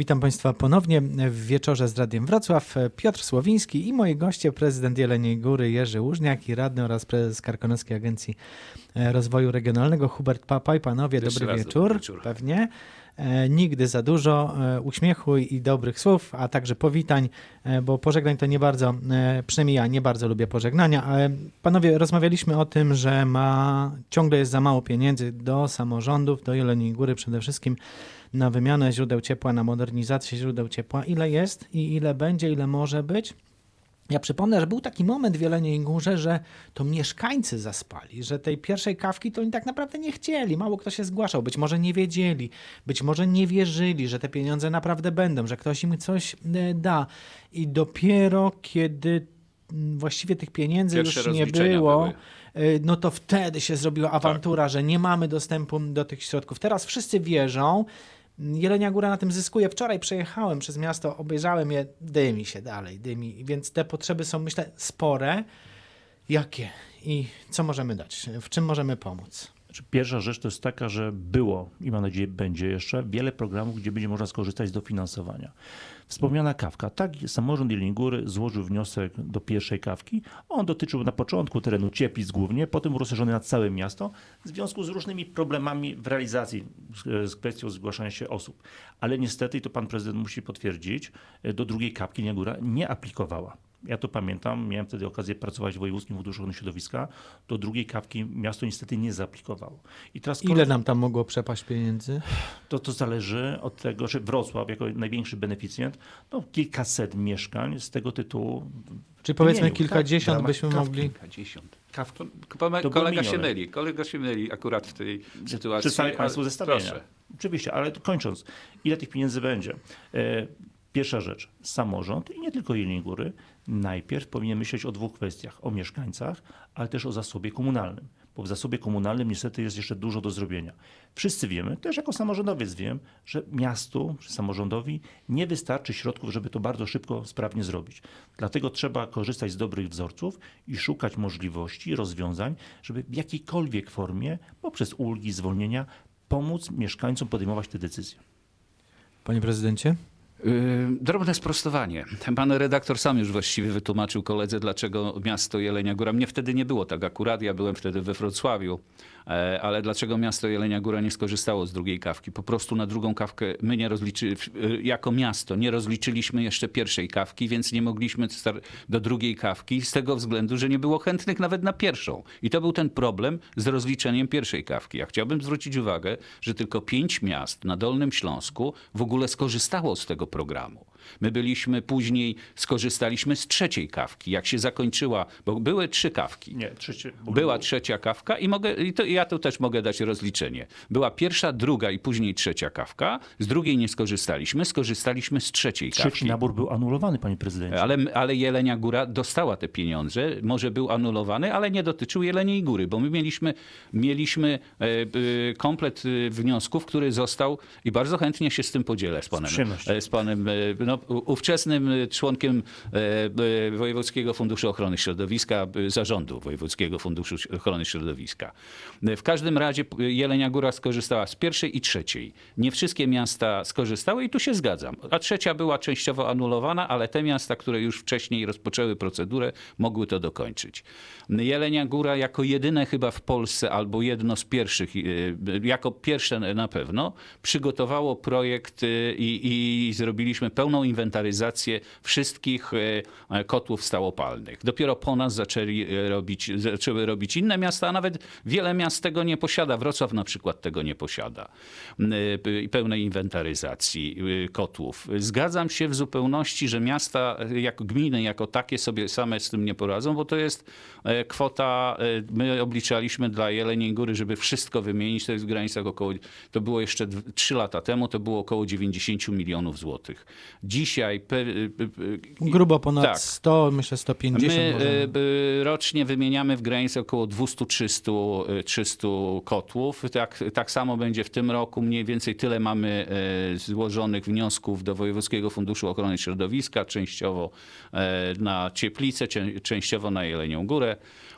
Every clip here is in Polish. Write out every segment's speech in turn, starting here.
Witam Państwa ponownie w wieczorze z Radiem Wrocław. Piotr Słowiński i moi goście, prezydent Jeleniej Góry Jerzy Łużniak i radny oraz prezes Karkonoskiej Agencji Rozwoju Regionalnego Hubert Papaj. Panowie, Jeszcze dobry wieczór. dobry wieczór. Pewnie. E, Nigdy za dużo e, uśmiechu i dobrych słów, a także powitań, e, bo pożegnań to nie bardzo, e, przynajmniej ja nie bardzo lubię pożegnania, ale panowie, rozmawialiśmy o tym, że ma, ciągle jest za mało pieniędzy do samorządów, do Jeleniej Góry przede wszystkim na wymianę źródeł ciepła, na modernizację źródeł ciepła. Ile jest i ile będzie, ile może być? Ja przypomnę, że był taki moment w Jeleniej Górze, że to mieszkańcy zaspali, że tej pierwszej kawki to oni tak naprawdę nie chcieli. Mało kto się zgłaszał, być może nie wiedzieli, być może nie wierzyli, że te pieniądze naprawdę będą, że ktoś im coś e, da. I dopiero kiedy mm, właściwie tych pieniędzy Pierwsze już nie było, były. e, no to wtedy się zrobiła awantura, że nie mamy dostępu do tych środków. Teraz wszyscy wierzą. Jelenia Góra na tym zyskuje. Wczoraj przejechałem przez miasto, obejrzałem je, dymi się dalej, dymi, więc te potrzeby są, myślę, spore. Jakie i co możemy dać? W czym możemy pomóc? Znaczy, Pierwsza rzecz to jest taka, że było i mam nadzieję będzie jeszcze wiele programów, gdzie będzie można skorzystać z dofinansowania. Wspomniana kawka. Tak, samorząd Jeleniej Góry złożył wniosek do pierwszej kawki. On dotyczył na początku terenu Cieplic głównie, potem rozszerzony na całe miasto w związku z różnymi problemami w realizacji, z, kwestią zgłaszania się osób. Ale niestety, i to pan prezydent musi potwierdzić, do drugiej kawki Jelenia Góra nie aplikowała. Ja to pamiętam, miałem wtedy okazję pracować w Wojewódzkim Funduszu Ochrony Środowiska. Do drugiej kawki miasto niestety nie zaaplikowało. I teraz Ile nam tam mogło przepaść pieniędzy? to, to zależy od tego, że Wrocław jako największy beneficjent, no kilkaset mieszkań z tego tytułu. Czy powiedzmy wymienił. kilkadziesiąt Tak, byśmy ramach mogli... Kilkadziesiąt. Kawki. Kole- To Kolega się myli, kolega się myli akurat w tej sytuacji. Przedstawię Państwu zestawienia. Proszę. Oczywiście, ale kończąc, ile tych pieniędzy będzie? Pierwsza rzecz, samorząd i nie tylko Jeleniej Góry, najpierw powinien myśleć o dwóch kwestiach, o mieszkańcach, ale też o zasobie komunalnym, bo w zasobie komunalnym niestety jest jeszcze dużo do zrobienia. Wszyscy wiemy, też jako samorządowiec wiem, że miastu, czy samorządowi nie wystarczy środków, żeby to bardzo szybko, sprawnie zrobić. Dlatego trzeba korzystać z dobrych wzorców i szukać możliwości, rozwiązań, żeby w jakiejkolwiek formie, poprzez ulgi, zwolnienia, pomóc mieszkańcom podejmować te decyzje. Panie prezydencie? Yy, Drobne sprostowanie. Pan redaktor sam już właściwie wytłumaczył koledze, dlaczego miasto Jelenia Góra. Mnie wtedy nie było tak akurat, ja byłem wtedy we Wrocławiu, e, ale dlaczego miasto Jelenia Góra nie skorzystało z drugiej kawki? Po prostu na drugą kawkę my nie rozliczy, w- jako miasto nie rozliczyliśmy jeszcze pierwszej kawki, więc nie mogliśmy do drugiej kawki z tego względu, że nie było chętnych nawet na pierwszą. I to był ten problem z rozliczeniem pierwszej kawki. Ja chciałbym zwrócić uwagę, że tylko pięć miast na Dolnym Śląsku w ogóle skorzystało z tego programu. My byliśmy później, skorzystaliśmy z trzeciej kawki, jak się zakończyła, bo były trzy kawki. Nie, trzecie. bo Była trzecia kawka i, mogę, i to, ja tu też mogę dać rozliczenie. Była pierwsza, druga i później trzecia kawka. Z drugiej nie skorzystaliśmy, skorzystaliśmy z trzeciej Trzeci kawki. nabór był anulowany, panie prezydencie. Ale, ale Jelenia Góra dostała te pieniądze, może był anulowany, ale nie dotyczył Jeleniej Góry, bo my mieliśmy, mieliśmy e, e, komplet e, wniosków, który został i bardzo chętnie się z tym podzielę z panem, e, z panem e, no, ówczesnym e, członkiem e, e, Wojewódzkiego Funduszu Ochrony Środowiska, e, zarządu Wojewódzkiego Funduszu Ochrony Środowiska. W każdym razie Jelenia Góra skorzystała z pierwszej i trzeciej. Nie wszystkie miasta skorzystały i tu się zgadzam. A trzecia była częściowo anulowana, ale te miasta, które już wcześniej rozpoczęły procedurę, mogły to dokończyć. Jelenia Góra jako jedyne chyba w Polsce, albo jedno z pierwszych, jako pierwsze na pewno, przygotowało projekt i, i zrobiliśmy pełną inwentaryzację wszystkich e, kotłów stałopalnych. Dopiero po nas zaczęli e, robić, zaczęły robić inne miasta, a nawet wiele miast tego nie posiada. Wrocław na przykład tego nie posiada. E, pełnej inwentaryzacji e, kotłów. Zgadzam się w zupełności, że miasta, e, jako gminy, jako takie sobie same z tym nie poradzą, bo to jest e, kwota, e, my obliczaliśmy dla Jeleniej Góry, żeby wszystko wymienić, to jest w granicach około, to było jeszcze 3 lata temu, to było około 90 milionów złotych. Dzisiaj... pe- y, y, Grubo ponad Tak. 100, myślę 150 My może. y, y, rocznie wymieniamy w granicy około 200-300 y, 300 kotłów. Tak, tak samo będzie w tym roku. Mniej więcej tyle mamy y, złożonych wniosków do Wojewódzkiego Funduszu Ochrony Środowiska, częściowo y, na Cieplicę, częściowo na Jelenią Górę.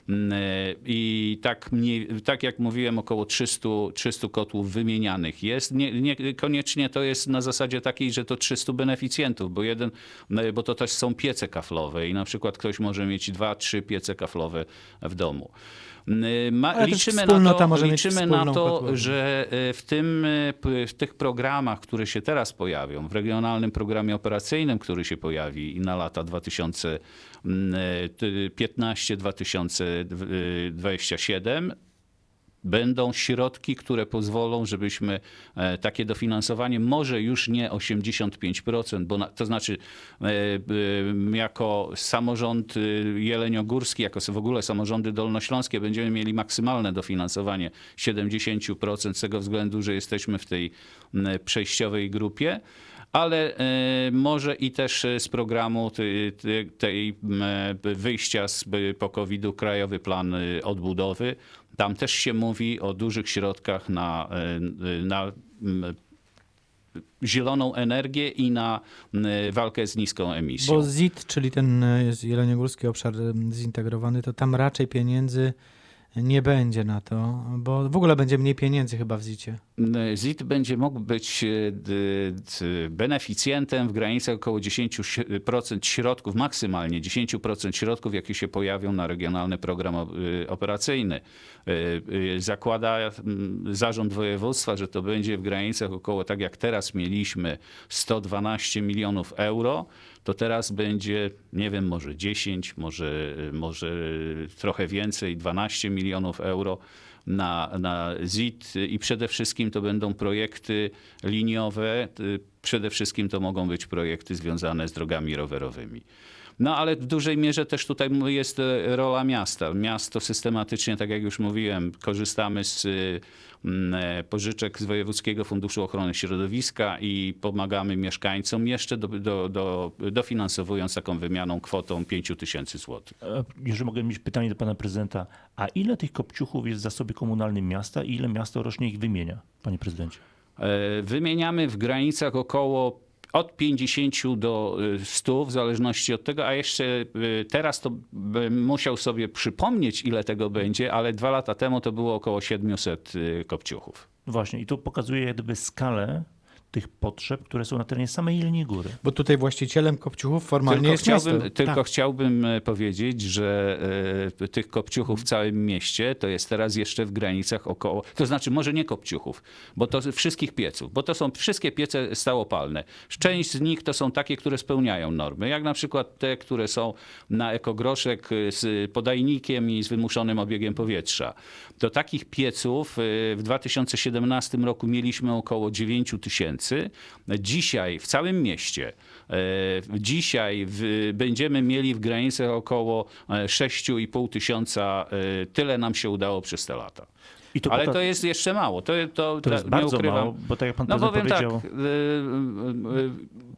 Mm, y, I tak, mniej, tak jak mówiłem, około 300, 300 kotłów wymienianych jest. Nie, nie, koniecznie to jest na zasadzie takiej, że to 300 beneficjentów, bo jeden, bo to też są piece kaflowe i na przykład ktoś może mieć dwa, trzy piece kaflowe w domu. Ma, liczymy na to, liczymy na to że y, w, tym, w tych programach, które się teraz pojawią, w regionalnym programie operacyjnym, który się pojawi na lata 2015-2027, będą środki, które pozwolą, żebyśmy e, takie dofinansowanie, może już nie 85%, bo na, to znaczy e, e, jako samorząd y, jeleniogórski, jako w ogóle samorządy dolnośląskie będziemy mieli maksymalne dofinansowanie 70% z tego względu, że jesteśmy w tej przejściowej grupie ale e, może i też e, z programu tej, wyjścia z e, po COVID-u Krajowy Plan Odbudowy. Tam też się mówi o dużych środkach na, na zieloną energię i na walkę z niską emisją. Bo ZIT, czyli ten Jeleniogórski obszar zintegrowany, to tam raczej pieniędzy nie będzie na to, bo w ogóle będzie mniej pieniędzy chyba w ZIT-ie. ZIT będzie mógł być e, beneficjentem w granicach około 10% środków, maksymalnie 10% środków, jakie się pojawią na regionalny program y, operacyjny. Y, Zakłada zarząd województwa, że to będzie w granicach około, tak jak teraz mieliśmy, 112 milionów euro, to teraz będzie, nie wiem, może 10, może, może trochę więcej, 12 milionów euro na, na ZIT i przede wszystkim to będą projekty liniowe. Przede wszystkim to mogą być projekty związane z drogami rowerowymi. No ale w dużej mierze też tutaj jest e, rola miasta. Miasto systematycznie, tak jak już mówiłem, korzystamy z y, e, pożyczek z Wojewódzkiego Funduszu Ochrony Środowiska i pomagamy mieszkańcom jeszcze do, do, do, dofinansowując taką wymianą kwotą 5 tysięcy złotych. E, Jeżeli mogę mieć pytanie do pana prezydenta, a ile tych kopciuchów jest w zasobie komunalnym miasta i ile miasto rocznie ich wymienia, panie prezydencie? E, Wymieniamy w granicach około od 50 do y, 100, w zależności od tego, a jeszcze y, teraz to bym musiał sobie przypomnieć, ile tego będzie, ale dwa lata temu to było około 700 y, kopciuchów. Właśnie, i to pokazuje jak gdyby skalę tych potrzeb, które są na terenie samej Jeleniej Góry. Bo tutaj właścicielem kopciuchów formalnie Tylko jest chciałbym, miasto. tylko Tak. chciałbym e, powiedzieć, że e, tych kopciuchów w całym mieście to jest teraz jeszcze w granicach około, to znaczy może nie kopciuchów, bo to wszystkich pieców, bo to są wszystkie piece stałopalne. Część z nich to są takie, które spełniają normy, jak na przykład te, które są na ekogroszek e, z podajnikiem i z wymuszonym obiegiem powietrza. Do takich pieców w 2017 roku mieliśmy około 9 tysięcy. Dzisiaj w całym mieście, e, dzisiaj w, będziemy mieli w granicach około e, 6,5 tysiąca. e, Tyle nam się udało przez te lata. To Ale to jest jeszcze mało. To, to, To jest bardzo ukrywam. mało, bo tak jak pan No powiem powiedział, tak,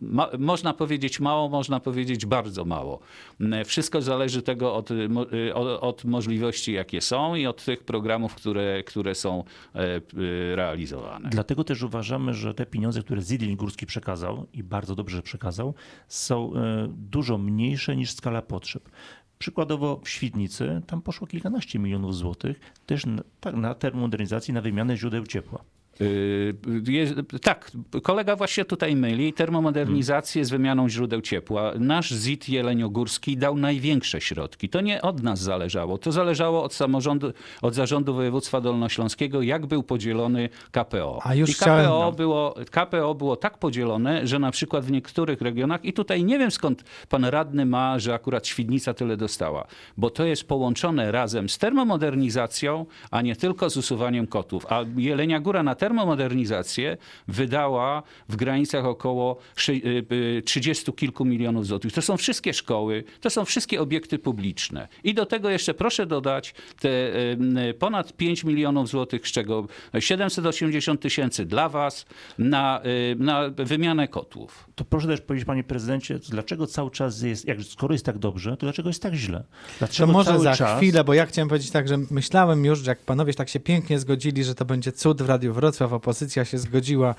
ma, można powiedzieć mało, można powiedzieć bardzo mało. Y, Wszystko zależy tego od, od, od możliwości, jakie są i od tych programów, które, które są e, realizowane. Dlatego też uważamy, że te pieniądze, które Zidin Górski przekazał i bardzo dobrze przekazał, są e, dużo mniejsze niż skala potrzeb. Przykładowo w Świdnicy tam poszło kilkanaście milionów złotych też na, tak, na termomodernizację, na wymianę źródeł ciepła. Y, jest- tak, kolega właśnie tutaj myli. Termomodernizację z wymianą źródeł ciepła. Nasz ZIT Jeleniogórski dał największe środki. To nie od nas zależało. To zależało od samorządu, od zarządu województwa dolnośląskiego, jak był podzielony KPO. A już I KPO, było, KPO było tak podzielone, że na przykład w niektórych regionach, i tutaj nie wiem skąd pan radny ma, że akurat Świdnica tyle dostała, bo to jest połączone razem z termomodernizacją, a nie tylko z usuwaniem kotów. A Jelenia Góra na termomodernizację wydała w granicach około szy- y, y, 30 kilku milionów złotych. To są wszystkie szkoły, to są wszystkie obiekty publiczne. I do tego jeszcze proszę dodać te y, ponad 5 milionów złotych, z czego 780 tysięcy dla was na, na wymianę kotłów. To proszę też powiedzieć, panie prezydencie, dlaczego cały czas jest, jak, skoro jest tak dobrze, to dlaczego jest tak źle? To Dlaczego może cały za czas... chwilę, bo ja chciałem powiedzieć tak, że myślałem już, że jak panowie tak się pięknie zgodzili, że to będzie cud w Radiu Wrocław, opozycja się zgodziła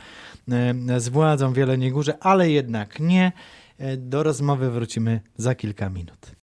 e, z władzą w Jeleniej Górze, ale jednak nie. E, Do rozmowy wrócimy za kilka minut.